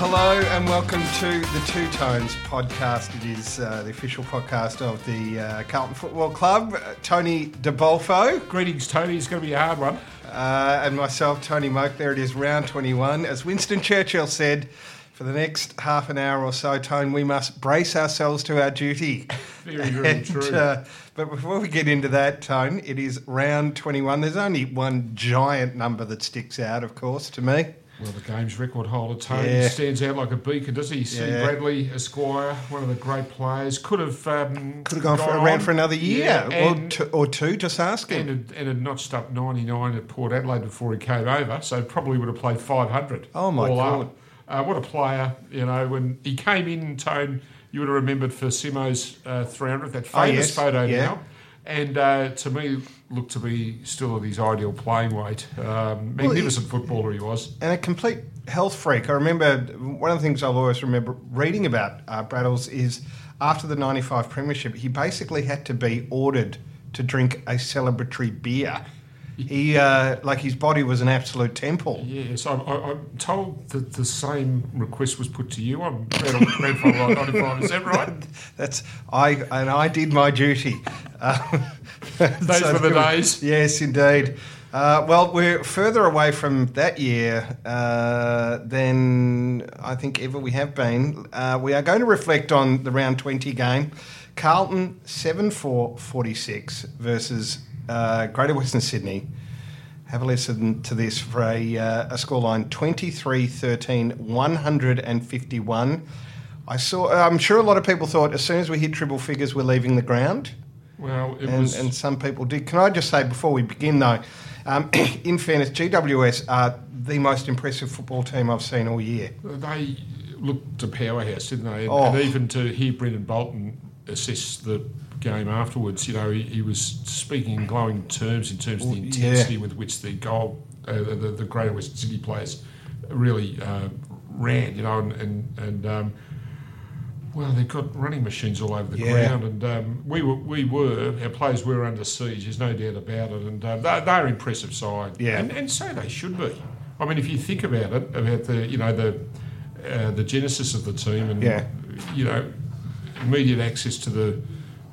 hello and welcome to the Two Tones podcast. It is uh, the official podcast of the uh, Carlton Football Club. Uh, Tony De Bolfo Greetings, Tony. It's going to be a hard one. uh, and myself, Tony Moke. There it is, round 21. As Winston Churchill said, for the next half an hour or so, Tone, we must brace ourselves to our duty. Very, very And, true. uh, but before we get into that, Tone, it is round 21. There's only one giant number that sticks out, of course, to me. Well, the game's record holder, Tony, Yeah. stands out like a beacon, does he? See Yeah. Bradley Esquire, one of the great players, could have um, Could have gone, for, around for another year Yeah, or, two, or two, just asking. and, had, and had notched up 99 at Port Adelaide before he came over, so probably would have played 500. Oh, my all God. Uh, what a player, you know, when he came in, Tone, you would have remembered for Simo's uh, 300, that Oh, famous yes, photo yeah. now. And uh, to me, looked to be still at his ideal playing weight. Um, magnificent footballer he was. and a complete health freak. I remember one of the things I'll always remember reading about uh, Braddles is after the 95 Premiership, he basically had to be ordered to drink a celebratory beer. He, uh, like, his body was an absolute temple. Yes, I'm, I- I'm told that the same request was put to you on Grand Grand Final 95. Is that right? That's I, and I did my duty. Uh, Those were the days. Yes, indeed. Uh, well, we're further away from that year uh, than I think ever we have been. Uh, we are going to reflect on the round 20 game. Carlton 7 4 46 versus uh, Greater Western Sydney. Have a listen to this for a, uh, a scoreline 23 13 151. I saw, I'm sure a lot of people thought as soon as we hit triple figures, we're leaving the ground Well, it and, was. and some people did. Can I just say before we begin, though, um, in fairness, GWS are the most impressive football team I've seen all year. they looked a powerhouse, didn't they? And, Oh. and even to hear Brendon Bolton assess the game afterwards, you know, he, he was speaking in glowing terms in terms of the Well, intensity with which the goal, uh, the, the, Greater Western Sydney players really uh, ran, you know, and and, and um, well, they've got running machines all over the Yeah. ground, and um, we were, we were, our players were under siege. There's no doubt about it, and uh, they, they're an impressive side, Yeah. and, and so they should be. I mean, if you think about it, about the you know the uh, the genesis of the team, and Yeah. you know, immediate access to the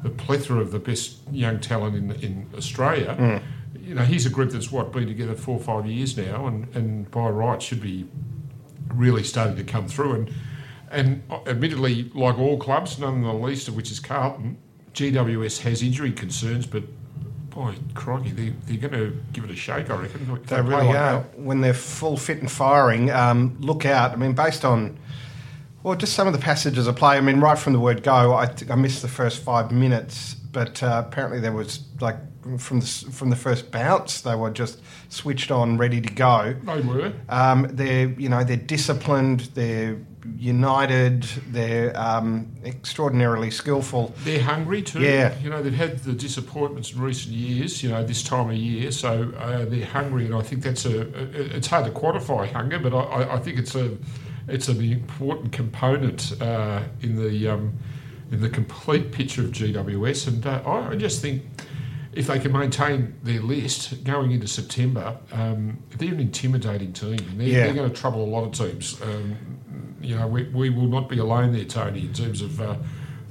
the plethora of the best young talent in in Australia. Mm. You know, he's a group that's what been together four or five years now, and, and by right should be really starting to come through. And and admittedly, like all clubs, none the least of which is Carlton, GWS has injury concerns, but boy, crikey, they, they're going to give it a shake, I reckon. if They really like are. that. When they're full fit and firing, um, look out. I mean, based on, well, just some of the passages of play. I mean, right from the word go, I, I missed the first five minutes, but uh, apparently there was like from the, from the first bounce, they were just switched on, ready to go. They were. Um, they're you know they're disciplined, they're united, they're um, extraordinarily skillful. They're hungry too. Yeah. You know, they've had the disappointments in recent years, you know, this time of year. So uh, they're hungry, and I think that's a, a. It's hard to quantify hunger, but I, I- I think it's a. It's an important component uh, in the um, in the complete picture of GWS, and uh, I, just think if they can maintain their list going into September, um, they're an intimidating team, and they're, Yeah. they're going to trouble a lot of teams. Um, you know, we, we will not be alone there, Tony, in terms of uh,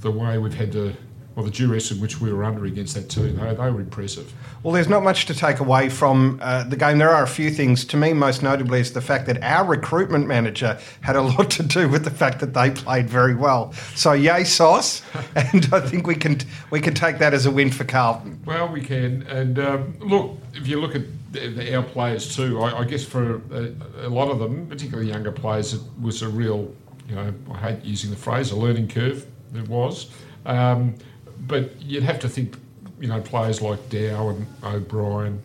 the way we've had to, well, the duress in which we were under against that team. They, they were impressive. Well, there's not much to take away from uh, the game. There are a few things. To me, most notably, is the fact that our recruitment manager had a lot to do with the fact that they played very well. So, yay, sauce, and I think we can we can take that as a win for Carlton. Well, we can. And um, look, if you look at the, the, our players too, I, I guess for a, a lot of them, particularly younger players, it was a real, you know, I hate using the phrase, a learning curve. It was. Um, but you'd have to think, you know, players like Dow and O'Brien,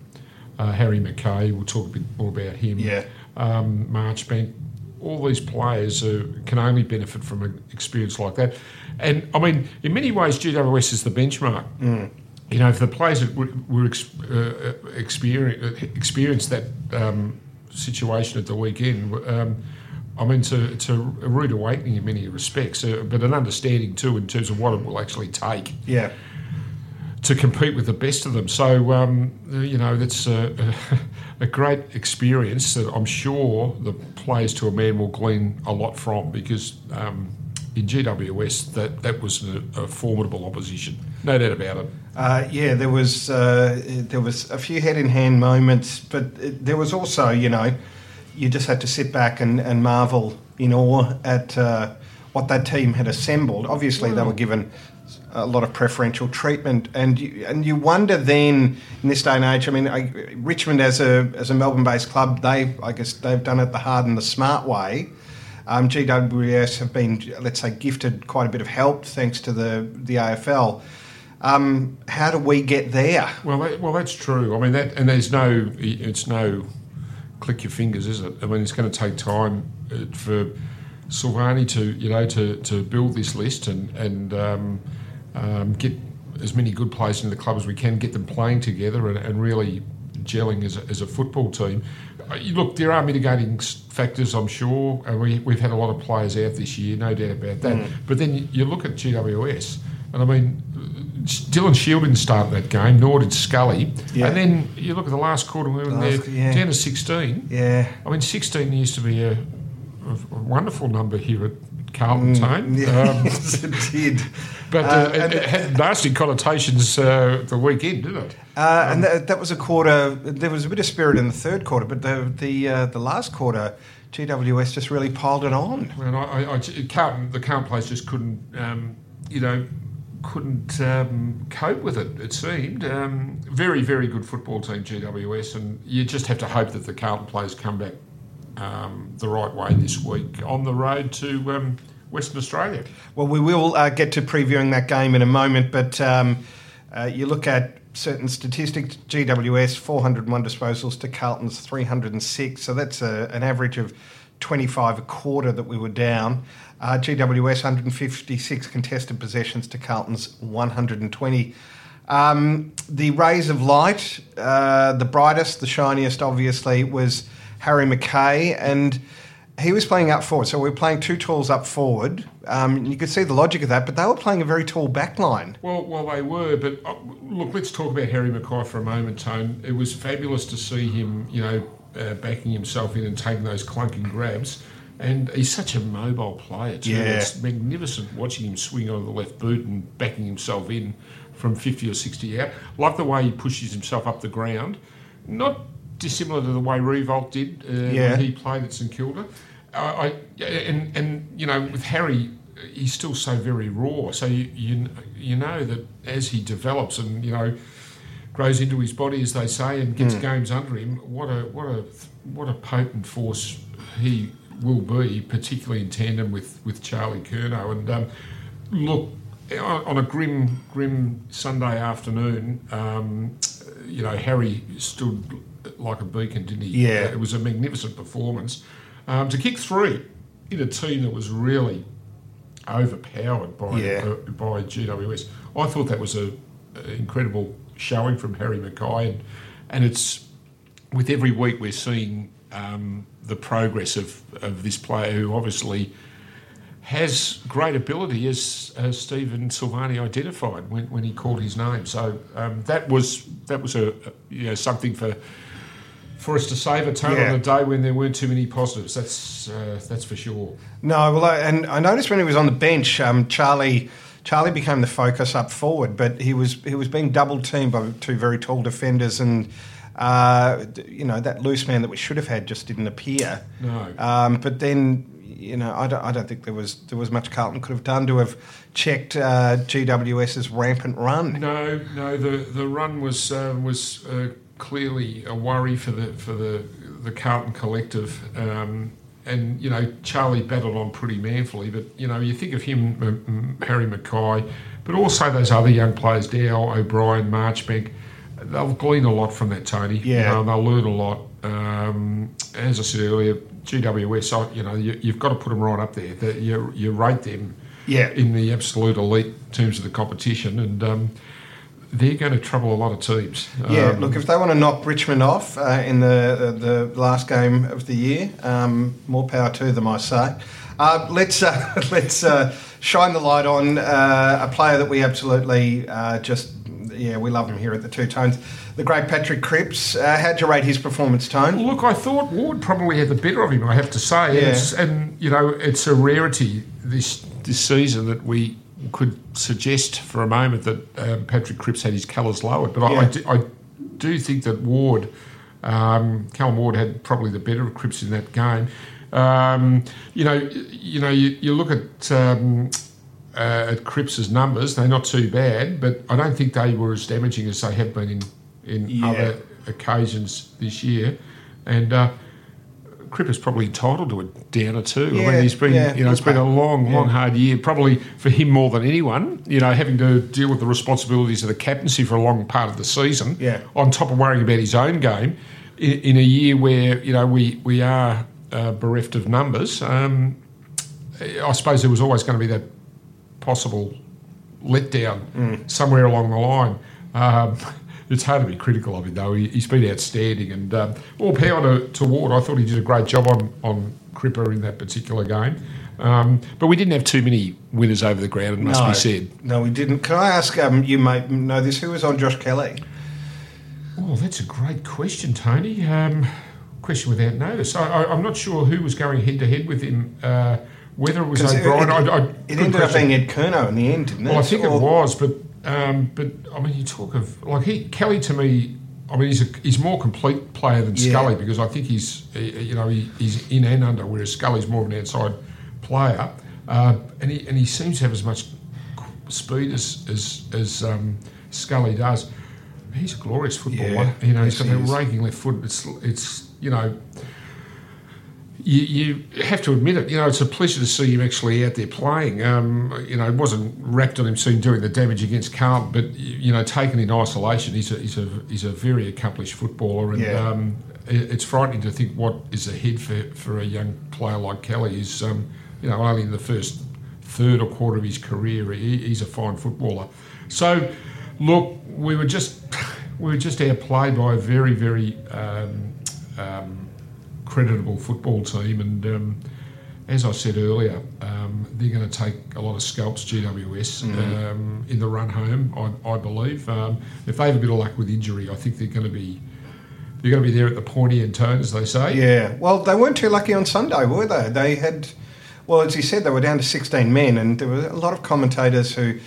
uh, Harry McKay, we'll talk a bit more about him. Yeah. Um, Marchbank, all these players uh, can only benefit from an experience like that. And I mean, in many ways, GWS is the benchmark. You know, if the players that were, were ex, uh, experience, experienced that um, situation at the weekend, um, I mean, it's a, it's a rude awakening in many respects, uh, but an understanding too in terms of what it will actually take. Yeah, to compete with the best of them. So um, you know that's a, a, great experience that I'm sure the players to a man will glean a lot from because um, in GWS that that was a, a, formidable opposition, no doubt about it. Uh, yeah, there was uh, there was a few head in hand moments, but there was also you know you just had to sit back and, and marvel in awe at. Uh, what that team had assembled. Obviously, they were given a lot of preferential treatment, and you, and you wonder then in this day and age. I mean, I, Richmond as a as a Melbourne-based club, they I guess they've done it the hard and the smart way. Um, GWS have been, let's say, gifted quite a bit of help thanks to the the AFL. Um, how do we get there? Well, that, well, that's true. I mean, that and there's no, it's no click your fingers, is it? I mean, it's going to take time uh, for Silvagni to you know to, to build this list and and um, um, get as many good players into the club as we can, get them playing together and, and really gelling as a, as a football team. Uh, look, there are mitigating factors, I'm sure. And we, we've had a lot of players out this year, no doubt about that. Mm. But then you look at GWS, and I mean, Dylan Shiel didn't start that game, nor did Scully. Yeah. And then you look at the last quarter, we were there yeah. down to 16. Yeah. I mean, 16 used to be a a wonderful number here at Carlton mm, Tone. Yeah, um, it did. But uh, uh, it, it, had nasty connotations uh, the weekend, didn't it? Uh, um, and that, that, was a quarter. There was a bit of spirit in the third quarter, but the the uh, the last quarter, GWS just really piled it on. And I, I, I Carlton, the Carlton players just couldn't, um, you know, couldn't um, cope with it. It seemed um, very, very good football team GWS, and you just have to hope that the Carlton players come back um, the right way this week on the road to um, Western Australia. Well, we will uh, get to previewing that game in a moment, but um, uh, you look at certain statistics GWS 401 disposals to Carlton's 306, so that's a, an average of 25 a quarter that we were down. Uh, GWS 156 contested possessions to Carlton's 120. Um, the rays of light, uh, the brightest, the shiniest, obviously, was Harry McKay, and he was playing up forward. So we were playing two talls up forward. Um, you could see the logic of that, but they were playing a very tall back line. Well, well, they were. But uh, look, let's talk about Harry McKay for a moment, Tone. It was fabulous to see him, you know, uh, backing himself in and taking those clunking grabs. And he's such a mobile player too. Yeah. It's magnificent watching him swing on the left boot and backing himself in from 50 or 60 out. Like the way he pushes himself up the ground. Not dissimilar to the way Riewoldt did uh, yeah. when he played at St Kilda. Uh, I, and, and, you know, with Harry, he's still so very raw. So you, you, you know that as he develops and, you know, grows into his body, as they say, and gets mm. games under him, what a, what, a, what a potent force he will be, particularly in tandem with, with Charlie Curnow. And um, look, on a grim, grim Sunday afternoon, um, you know, Harry stood like a beacon, didn't he? Yeah. It was a magnificent performance. Um, to kick three in a team that was really overpowered by yeah. uh, by GWS, I thought that was a, a, incredible showing from Harry McKay, and, and it's with every week we're seeing um, the progress of, of this player who obviously has great ability, as, as Stephen Silvagni identified when, when he called his name. So um, that was that was a, a, you know something for for us to save a tone yeah. on a day when there weren't too many positives. That's uh, that's for sure. No, well, I, and I noticed when he was on the bench, um, Charlie. Charlie became the focus up forward, but he was he was being double teamed by two very tall defenders, and uh, you know that loose man that we should have had just didn't appear. No. Um, but then you know, I don't, I don't think there was there was much Carlton could have done to have checked uh, GWS's rampant run. No, no, the the run was uh, was uh, clearly a worry for the for the the Carlton collective. Um, and you know Charlie battled on pretty manfully, but you know you think of him, Harry McKay, but also those other young players, Dow, O'Brien, Marchbank. They'll glean a lot from that, Tony. Yeah, you know, they'll learn a lot. Um, as I said earlier, GWS, you know, you, have got to put them right up there. The, you, you rate them yeah. in the absolute elite terms of the competition, and um, they're going to trouble a lot of teams. Yeah, um, look, if they want to knock Richmond off uh, in the the last game of the year, um, more power to them, I say. Uh, let's uh, let's uh, shine the light on uh, a player that we absolutely uh, just yeah, we love him here at the Two Tones. The great Patrick Cripps. Uh, how'd you rate his performance, Tone? Look, I thought Ward probably had the better of him. I have to say, Yeah. and, and you know, it's a rarity this this season that we could suggest for a moment that um, Patrick Cripps had his colours lowered, but I, I, do, I do think that Ward, um, Callan Ward, had probably the better of Cripps in that game. Um, you know, you know, you, you look at. Um, uh, at Cripps's numbers, they're not too bad, but I don't think they were as damaging as they have been in in Yeah. other occasions this year. And uh, Cripps is probably entitled to a downer too. I Yeah, mean, he's been, yeah, you know, it's been a long, yeah. long, hard year. Probably for him more than anyone. You know, having to deal with the responsibilities of the captaincy for a long part of the season. Yeah. On top of worrying about his own game, in, in a year where you know we we are uh, bereft of numbers. Um, I suppose there was always going to be that possible letdown Mm. somewhere along the line. Um, it's hard to be critical of him though. He, he's been outstanding, and um, all power to, to Ward. I thought he did a great job on on Cripper in that particular game. Um, but we didn't have too many winners over the ground, it must no, be said. No, we didn't. Can I ask, um, you may know this, who was on Josh Kelly? Oh, that's a great question, Tony. Um, question without notice. I, I, I'm not sure who was going head to head with him. Uh, whether it was O'Brien, it, I, I, it ended up being Ed Curnow in the end, didn't it? Well, I think it was, but um, but I mean, you talk of like he Kelly to me. I mean, he's a, he's more complete player than Yeah. Scully because I think he's he- you know he, he's in and under, whereas Scully's more of an outside player, uh, and he and he seems to have as much speed as as, as um, Scully does. He's a glorious footballer. Yeah, You know, he's got that is. raking left foot. It's it's you know you, you have to admit it. You know, it's a pleasure to see him actually out there playing. Um, you know, it wasn't wrapped on him seeing doing the damage against Carlton, but you know, taken in isolation, he's a he's a he's a very accomplished footballer, and Yeah. um, it's frightening to think what is ahead for for a young player like Kelly. He's um, you know only in the first third or quarter of his career. He, he's a fine footballer. So, look, we were just we were just outplayed by a very very. Creditable football team. And um, as I said earlier, um, they're going to take a lot of scalps, GWS, um, in the run home. I, I believe. Um, if they have a bit of luck with injury, I think they're going to be they're going to be there at the pointy end tone, as they say. Yeah, well, they weren't too lucky on Sunday, were they? They had, well, as you said, they were down to 16 men, and there were a lot of commentators who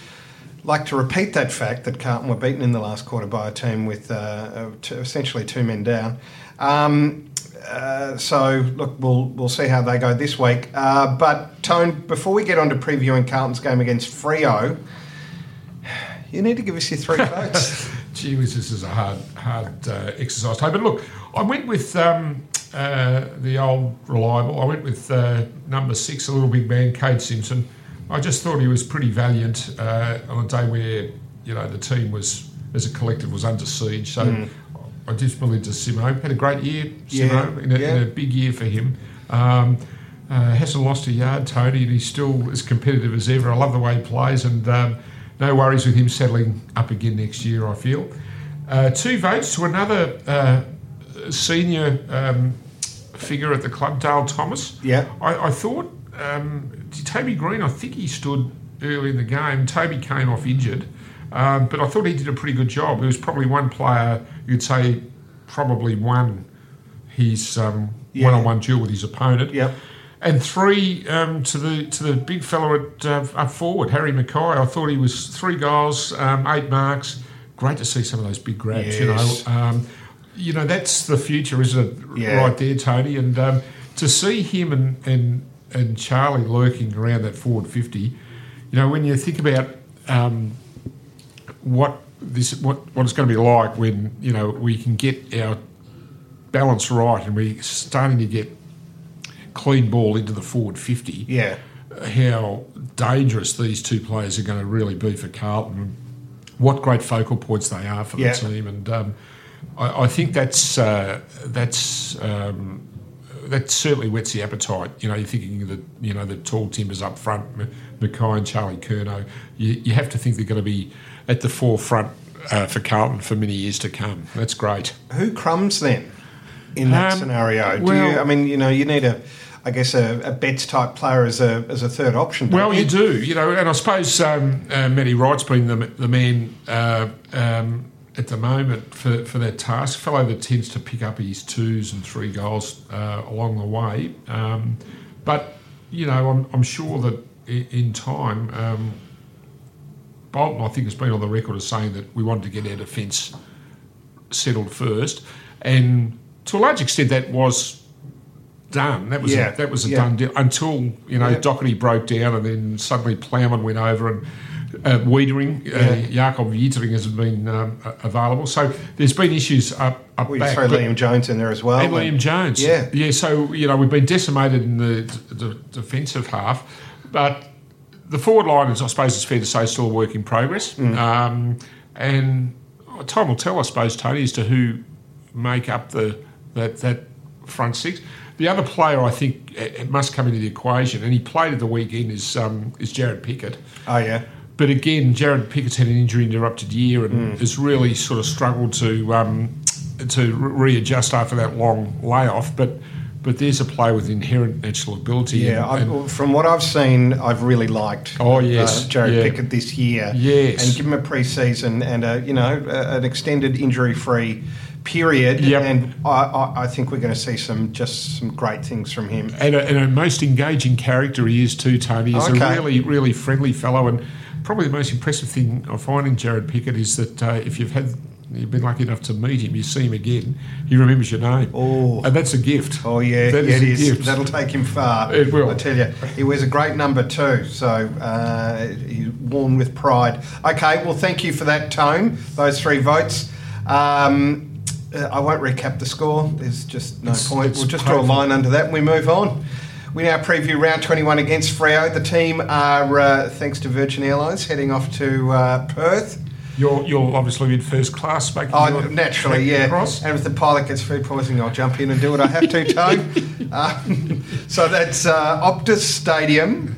like to repeat that fact that Carlton were beaten in the last quarter by a team with uh, uh, essentially two men down. Um, uh, so look, we'll we'll see how they go this week. Uh, but Tone, before we get on to previewing Carlton's game against Freo, you need to give us your three votes. Gee whiz, this is a hard, hard uh, exercise. Hey, But look, I went with um, uh, the old reliable. I went with uh, number six, a little big man, Cade Simpson. I just thought he was pretty valiant uh, on a day where you know the team was, as a collective, was under siege. So I just believe to Simo had a great year. Simo Yeah, in, a, yeah. in a big year for him. Um, uh, hasn't lost a yard, Tony, and he's still as competitive as ever. I love the way he plays, and um, no worries with him settling up again next year. I feel. Uh, two votes to another uh, senior um, figure at the club, Dale Thomas. Yeah. I, I thought um, Toby Greene. I think he stood early in the game. Toby came off injured, um, but I thought he did a pretty good job. He was probably one player you'd say probably won his um, Yeah. one-on-one duel with his opponent. Yep. And three um, to the to the big fellow at uh, up forward, Harry McKay. I thought he was three goals, um, eight marks. Great to see some of those big grabs. Yes. You know, um, you know that's the future, isn't it? Yeah. Right there, Tony. And um, to see him and, and and Charlie lurking around that forward fifty, you know, when you think about um, what this what what it's going to be like when you know we can get our balance right and we're starting to get clean ball into the forward 50 Yeah. how dangerous these two players are going to really be for Carlton. What great focal points they are for Yeah. the team, and um, I, I think that's uh, that's um, that certainly whets the appetite. You know, you're thinking that you know the tall timbers up front, McKay and Charlie Curnow. You, you have to think they're going to be at the forefront uh, for Carlton for many years to come. That's great. Who crumbs then in that Um, scenario? Do well- you? I mean, you know, you need a. I guess, a, a Betts type player as a as a third option. Well, you do, you know, and I suppose um, uh, Matty Wright's been the, the man uh, um, at the moment for, for that task. fellow that tends to pick up his twos and three goals uh, along the way. Um, but, you know, I'm, I'm sure that in, in time, um, Bolton, I think, has been on the record as saying that we wanted to get our defence settled first. And to a large extent, that was done. That was Yeah, a, that was a yeah. done deal until you know Yeah. Doherty broke down, and then suddenly Plowman went over, and uh, Weitering, uh, Jacob Weitering has been um, available. So there's been issues up up We back. throw Liam Jones in there as well. and William Jones. Yeah. Yeah, so, you know, we've been decimated in the, the defensive half, but the forward line is, I suppose it's fair to say, still a work in progress. Mm. Um, and time will tell, I suppose, Tony, as to who make up the that, that front six. The other player I think it must come into the equation, and he played at the weekend, is um, is Jarrod Pickett. Oh yeah. But again, Jarrod Pickett's had an injury interrupted year and Mm. has really sort of struggled to um, to re- readjust after that long layoff. But but there's a player with inherent natural ability. Yeah, and- and- from what I've seen, I've really liked. Oh, yes, uh, Jarrod yeah. Pickett this year. Yes. and give him a pre-season and a you know a, an extended injury-free period. Yep. and I, I, I think we're going to see some just some great things from him. and a, and a most engaging character he is too, Tony. He's Okay. a really, really friendly fellow. And probably the most impressive thing I find in Jarrod Pickett is that uh, if you've had you've been lucky enough to meet him, you see him again, he remembers your name. Oh. and that's a gift. Oh yeah, That yeah, is it is. gift. That'll take him far. It will. I tell you, he wears a great number too. So uh, he's worn with pride. Okay, well, thank you for that tone. Those three votes. Um, uh, I won't recap the score. There's just no It's- point. it's We'll just draw a line under that and we move on. We now preview round 21 against Freo. The team are, uh, thanks to Virgin Airlines, heading off to uh, Perth. You're, you're obviously in first class, making Oh, your naturally, yeah. across. And if the pilot gets food poisoning, I'll jump in and do what I have to, Tone. um, so that's uh, Optus Stadium.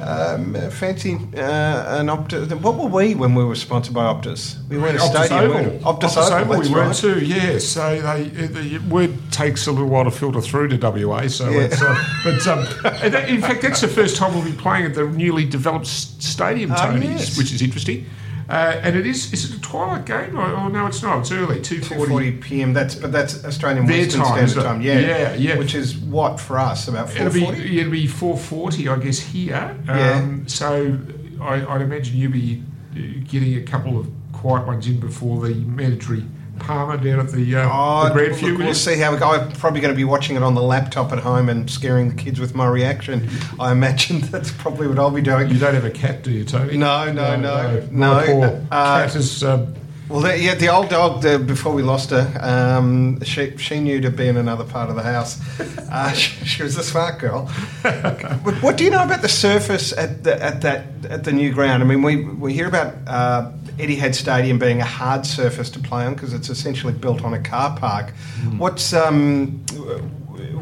Um, fancy uh, an Optus. What were we when we were sponsored by Optus? We weren't a Optus stadium. Oval. were we? Optus, Oval. that's we were right. too. Yeah. So they, the word takes a little while to filter through to WA. So, Yeah. it's, uh, but um, in fact, that's the first time we'll be playing at the newly developed stadium, Oh, Tony's, yes. which is interesting. Uh, and it is. Is it a twilight game? Or, or no, it's not. It's early. Two forty. 2:40 p.m. That's but that's Australian Their Western time, Standard? Time. Yeah, Yeah, yeah. Which is what for us about 4.40? It'll be 4:40. it'll be four forty, I guess, here. Yeah. Um, so I, I'd imagine you'll be getting a couple of quiet ones in before the mandatory Palmer down at the, uh, Oh, the Grand will we'll see how we go. I'm probably going to be watching it on the laptop at home and scaring the kids with my reaction. I imagine that's probably what I'll be doing. You don't have a cat, do you, Tony? No, no, no, My no. poor Uh, cat is. Um, Well, the, yeah, the old dog. The, before we lost her, um, she she knew to be in another part of the house. Uh, she, she was a smart girl. What do you know about the surface at the, at that at the new ground? I mean, we we hear about uh, Etihad Stadium being a hard surface to play on because it's essentially built on a car park. What's um,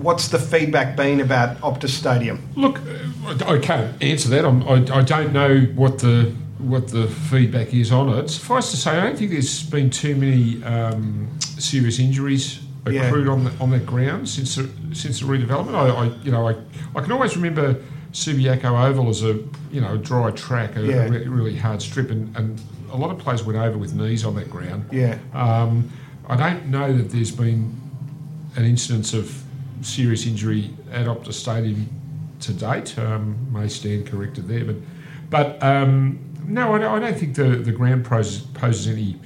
what's the feedback been about Optus Stadium? look, uh, I can't answer that. I'm, I, I don't know what the what the feedback is on it. Suffice to say, I don't think there's been too many um, serious injuries Yeah. accrued on the, on that ground since the, since the redevelopment. I, I you know I, I can always remember Subiaco Oval as a you know dry track, a, Yeah. a re- really hard strip, and, and a lot of players went over with knees on that ground. Yeah. Um, I don't know that there's been an incidence of serious injury at Optus Stadium to date. Um, may stand corrected there, but but um, no, I don't, I don't think the the ground poses, poses any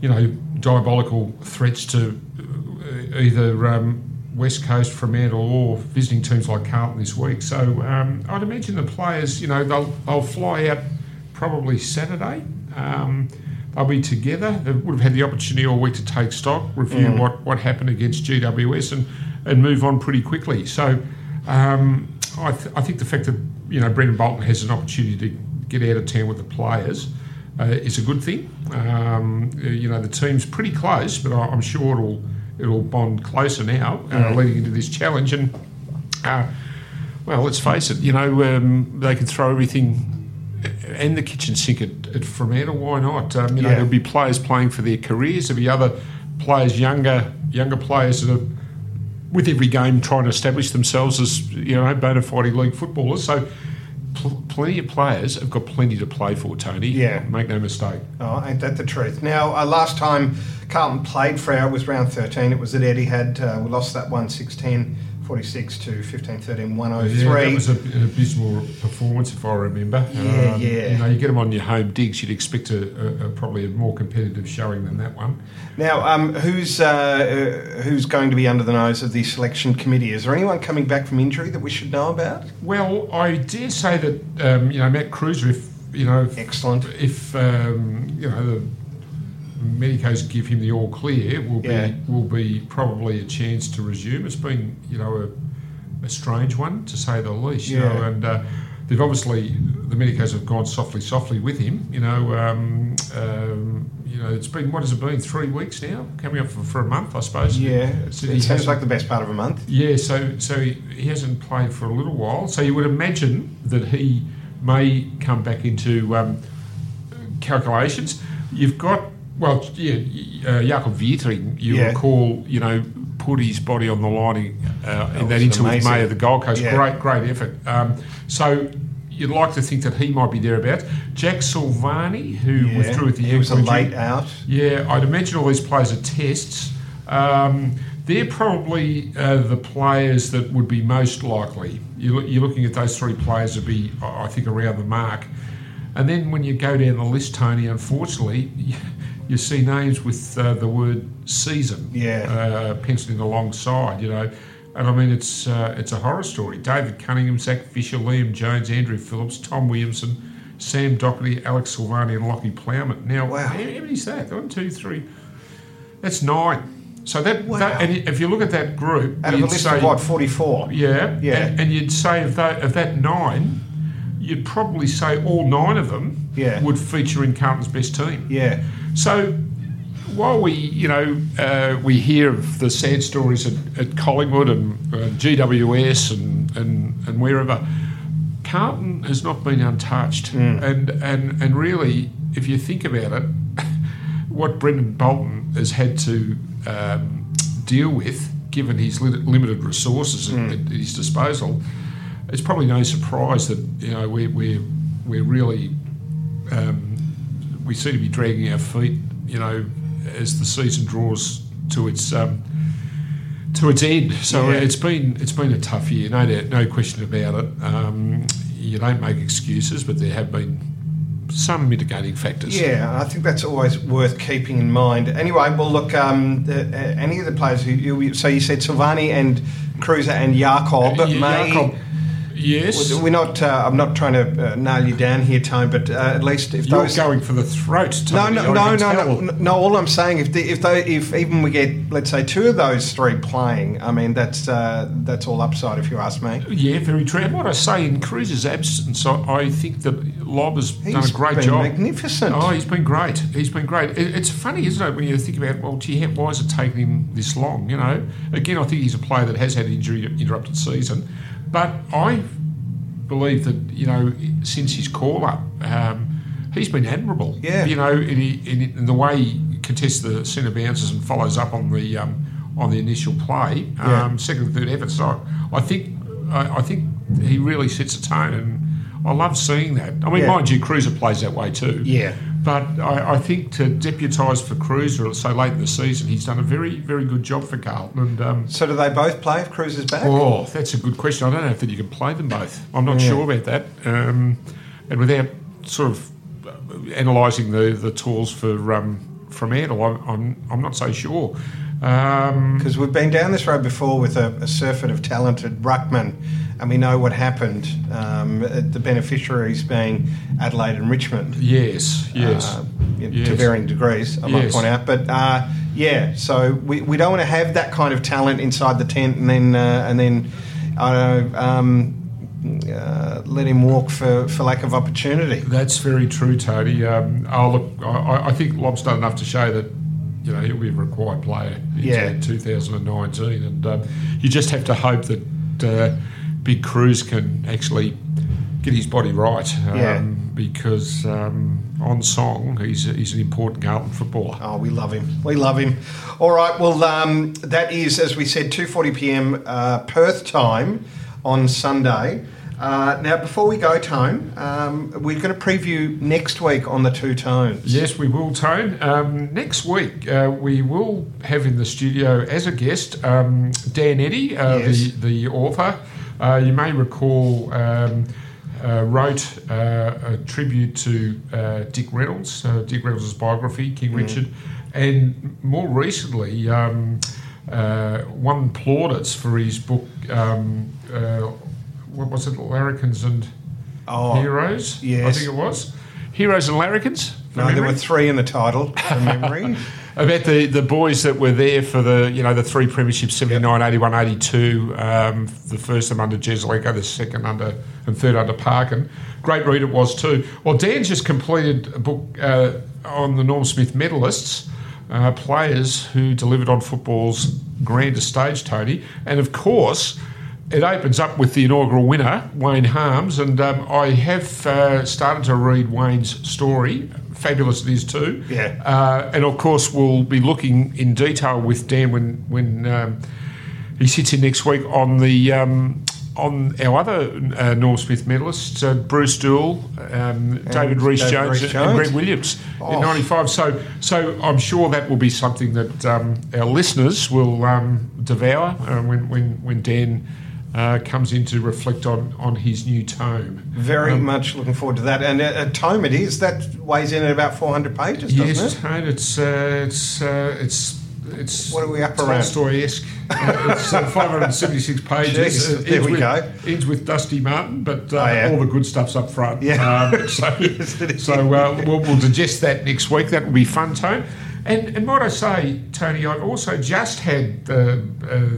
you know diabolical threats to uh, either. Um, West Coast, Fremantle, or visiting teams like Carlton this week. So um, I'd imagine the players, you know, they'll, they'll fly out probably Saturday. Um, they'll be together. They would have had the opportunity all week to take stock, review what, what happened against GWS, and, and move on pretty quickly. So um, I, th- I think the fact that you know Brendon Bolton has an opportunity to get out of town with the players uh, is a good thing. Um, uh, you know the team's pretty close, but I- I'm sure it'll it'll bond closer now, uh, leading into this challenge. And uh, well, let's face it, you know um, they can throw everything and the kitchen sink at, at Fremantle. Why not? Um, you know Yeah. there'll be players playing for their careers. There'll be other players, younger younger players that are with every game trying to establish themselves as you know bona fide league footballers. So pl- plenty of players have got plenty to play for. Tony, Yeah. make no mistake. Oh, ain't that the truth? Now, uh, last time Carlton played Freo was round 13. It was at Etihad. Uh, we lost that one 16 46 to 15 13 Yeah, 103. that was a, an abysmal performance, if I remember. Um, Yeah, yeah. You know, you get them on your home digs, you'd expect a, a, a probably a more competitive showing than that one. Now, um, who's uh, uh, who's going to be under the nose of the selection committee? Is there anyone coming back from injury that we should know about? Well, I dare say that um, you know Matt Kreuzer, if you know, if, Excellent. if um, you know the medicos give him the all clear, will Yeah. be will be probably a chance to resume. It's been you know a, a strange one to say the least. You Yeah. know, and uh, they've obviously the medicos have gone softly, softly with him. You know, um, um, you know, it's been what has it been? Three weeks now, coming up for, for a month, I suppose. Yeah, So it sounds like the best part of a month. yeah, so so he, he hasn't played for a little while. So you would imagine that he may come back into um, calculations. You've got well, yeah, uh, Jacob Weitering, you Yeah. recall, you know, put his body on the line uh, in that into amazing. May of the Gold Coast. Yeah. Great, great effort. Um, so. You'd like to think that he might be thereabouts. Jack Silvagni, who Yeah. withdrew at the he was a late out. yeah, I'd imagine all these players are tests. Um, they're probably uh, the players that would be most likely. You look, you're looking at those three players to be, I think, around the mark. And then when you go down the list, Tony, unfortunately, you, see names with uh, the word season Yeah. uh, penciled in alongside, you know. And I mean, it's uh, it's a horror story. David Cunningham, Zac Fisher, Liam Jones, Andrew Phillips, Tom Williamson, Sam Doherty, Alex Silvani, and Lachie Plowman. Now, Wow. how, is that? One, two, three. That's nine. So that, Wow. that and if you look at that group, Out of a list say, of what, 44? yeah, Yeah. and, and you'd say of that of that nine, you'd probably say all nine of them Yeah. would feature in Carlton's best team. Yeah. So while we, you know, uh, we hear of the sad stories at, at Collingwood and uh, GWS and, and, and wherever, Carlton has not been untouched. And, and, and really, if you think about it, what Brendon Bolton has had to um, deal with, given his li- limited resources at, at his disposal, it's probably no surprise that you know we're we're, we're really um, we seem to be dragging our feet, you know, as the season draws to its um, to its end. So Yeah. it's been it's been a tough year, no doubt, no question about it. Um, you don't make excuses, but there have been some mitigating factors. Yeah, I think that's always worth keeping in mind. Anyway, well, look, um, the, uh, any of the players who you, so you said Silvagni and Kreuzer and Jacob Uh, may. Jacob, yes. We're not. Uh, I'm not trying to uh, nail you down here, Tone, but uh, at least if You're those. going for the throat. no, Tony, no, no, can no, no, no. All I'm saying, if the, if they, if even we get, let's say, two of those three playing, I mean, that's uh, that's all upside, if you ask me. Yeah, very true. And what I say in Cruz's absence, I, I think that Lob has done a great been job. magnificent. Oh, he's been great. He's been great. It, it's funny, isn't it, when you think about, well, gee, why has it taken him this long? You know, again, I think he's a player that has had an injury interrupted season, but I believe that you know since his call up, um, he's been admirable. Yeah. you know, in, in, in the way he contests the centre bounces and follows up on the um, on the initial play, Yeah. um, second and third effort. So I think I, I think he really sets a tone, and I love seeing that. I mean, Yeah. mind you, Cruiser plays that way too. Yeah. But I, I think to deputise for Cruiser so late in the season, he's done a very, very good job for Carlton. And um, So do they both play if Cruiser's back? oh, that's a good question. I don't know if you can play them both. I'm not Yeah. sure about that. Um, and without sort of uh, analysing the the tools for um, from Adel, I'm, I'm I'm not so sure. Um, Because we've been down this road before with a, a surfeit of talented ruckman, and we know what happened. Um, the beneficiaries being Adelaide and Richmond. yes, yes. uh, Yes. to varying degrees, I might Yes. point out. But uh, yeah, so we, we don't want to have that kind of talent inside the tent, and then uh, and then I don't know, um, uh, let him walk for, for lack of opportunity. That's very true, Tony. Um, oh, look, I, I think Lob's done enough to show that you know he'll be a required player in Yeah. 2019, and um, you just have to hope that uh, Big Cruz can actually get his body right. Um, Yeah. because um, on song he's he's an important Carlton footballer. Oh, we love him. We love him. All right. Well, um, that is, as we said, two forty p.m. Uh, Perth time on Sunday. Uh, now, before we go, Tone, um, we're going to preview next week on the two tones. Yes, we will, Tone. Um, next week, uh, we will have in the studio as a guest um, Dan Eddy, uh, Yes. the, the author. Uh, you may recall. Um, uh, wrote uh, a tribute to uh, Dick Reynolds, uh, Dick Reynolds' biography, King Richard, and more recently um, uh, won plaudits for his book. Um, uh, what was it, Larrikins and Oh, Heroes? Yes. I think it was. Heroes and Larrikins? no, there were three in the title from memory. About the, the boys that were there for the you know the three premierships 79, 81, 82, um, the first of them under Jesaulenko, the second under and third under Parkin. Great read it was too. Well, Dan just completed a book uh, on the Norm Smith medalists, uh, players who delivered on football's grandest stage, Tony, and of course. It opens up with the inaugural winner, Wayne Harmes, and um, I have uh, started to read Wayne's story. Fabulous it is too. Yeah. Uh, and of course, we'll be looking in detail with Dan when when um, he sits in next week on the um, on our other uh, Norm Smith medalists, uh, Bruce Doull, um, David Rees David Jones, and Greg Williams Oh. in '95. So, so I'm sure that will be something that um, our listeners will um, devour uh, when when when Dan. Uh, comes in to reflect on, on his new tome. Very Um, much looking forward to that. And a, a tome it is. That weighs in at about 400 pages, doesn't Yes, it? Tone, it's uh, it's uh, it's it's What are we up around? Story esque. Uh, it's uh, 576 pages. Jeez, It there we with, go. Ends with Dusty Martin, but uh, Oh, yeah. all the good stuff's up front. Yeah. Um, so Yes, so uh, we'll, we'll digest that next week. That will be fun, Tone. And, and might I say, Tony, I've also just had uh, uh,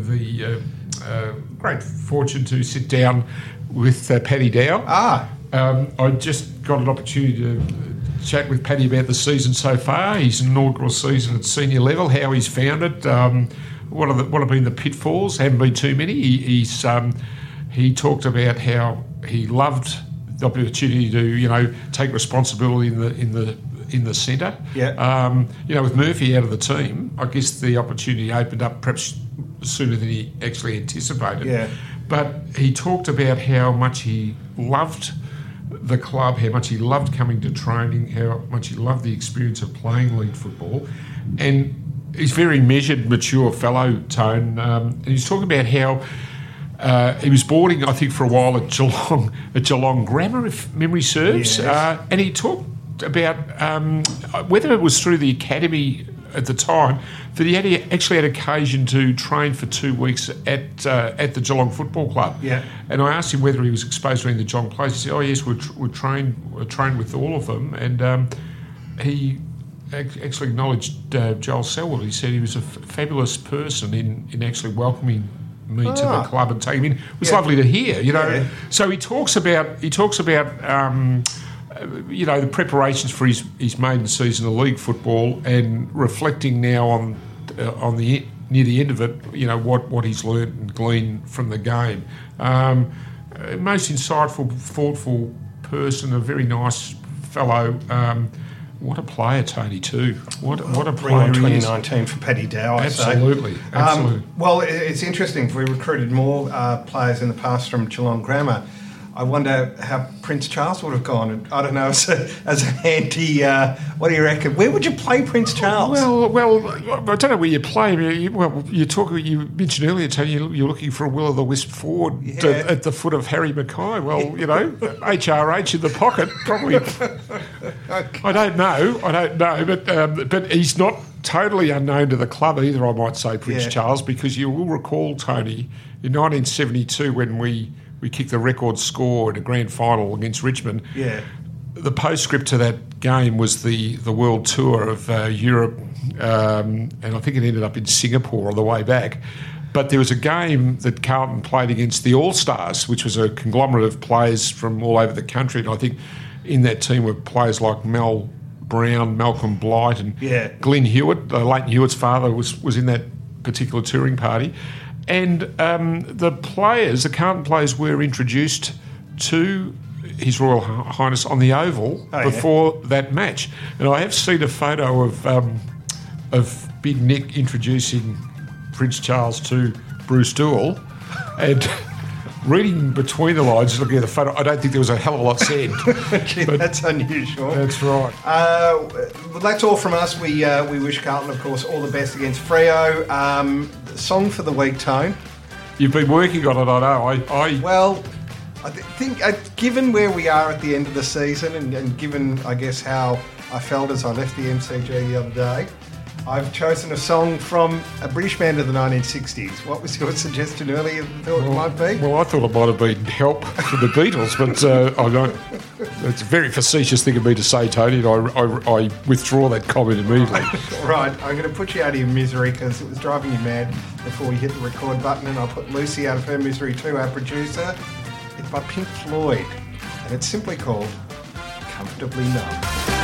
the uh, uh, great fortune to sit down with uh, Paddy Dow. Ah, Um, I just got an opportunity to chat with Paddy about the season so far, his inaugural season at senior level, how he's found it, um, what, are the, what have been the pitfalls, haven't been too many. He, he's, um, he talked about how he loved the opportunity to, you know, take responsibility in the in the in the centre. Yeah. Um, you know, with Murphy out of the team, I guess the opportunity opened up perhaps sooner than he actually anticipated. Yeah. But he talked about how much he loved the club, how much he loved coming to training, how much he loved the experience of playing league football. And he's very measured, mature fellow, Tone. Um, and he's talking about how uh, he was boarding, I think, for a while at Geelong, at Geelong Grammar, if memory serves. Yes. Uh, and he talked about um, whether it was through the academy at the time that he had actually had occasion to train for two weeks at uh, at the Geelong Football Club. Yeah. And I asked him whether he was exposed to any of the Geelong players. He said, "Oh yes, we're, tr- we're trained we're trained with all of them." And um, he ac- actually acknowledged uh, Joel Selwood. He said he was a f- fabulous person in, in actually welcoming me to Ah. the club and taking me in. It was Yeah. lovely to hear, you know. Yeah. So he talks about he talks about um, you know the preparations for his, his maiden season of league football and reflecting now on uh, on the near the end of it, you know what what he's learned and gleaned from the game. Um, uh, most insightful, thoughtful person, a very nice fellow. Um, what a player, Tony. Too. What what a player he is. 2019 for Paddy Dow, I. Absolutely, absolutely. Um, well, it's interesting. We recruited more uh, players in the past from Geelong Grammar, I wonder how Prince Charles would have gone. I don't know, as, a, as an anti, uh, what do you reckon? Where would you play Prince Charles? Well, well, I don't know where you play. You- Well, you talk. You mentioned earlier, Tony, you- you're looking for a will o' the wisp Ford Yeah. at, at the foot of Harry McKay. Well, you know, HRH in the pocket, probably. I don't know. I don't know, but um, but he's not totally unknown to the club either. I might say, Prince Yeah. Charles, because you will recall Tony in 1972 when we we kicked the record score in a grand final against Richmond yeah. the postscript to that game was the, the world tour of uh, Europe, um, and I think it ended up in Singapore on the way back. But there was a game that Carlton played against the All Stars, which was a conglomerate of players from all over the country, and I think in that team were players like Mel Brown, Malcolm Blight, and Yeah. Glynn Hewitt. Uh, Lleyton Hewitt's father was was in that particular touring party, and um, the players, the Carlton players, were introduced to His Royal Highness on the Oval Oh, yeah. before that match, and I have seen a photo of um, of Big Nick introducing Prince Charles to Bruce Doull, and. Reading between the lines, looking at the photo, I don't think there was a hell of a lot said. Gee, that's unusual. That's right. Uh, well, that's all from us. We uh, we wish Carlton, of course, all the best against Freo. Um, song for the week, Tone. You've been working on it, I know. I, I Well, I think, uh, given where we are at the end of the season, and, and given, I guess, how I felt as I left the MCG the other day, I've chosen a song from a British band of the 1960s. What was your suggestion earlier? You thought it might be? Well, I thought it might have been help for the Beatles, but uh, I don't. It's a very facetious thing of me to say, Tony, and I, I, I withdraw that comment immediately. Right, I'm going to put you out of your misery because it was driving you mad before you hit the record button, and I'll put Lucy out of her misery too, our producer. It's by Pink Floyd, and it's simply called Comfortably Numb.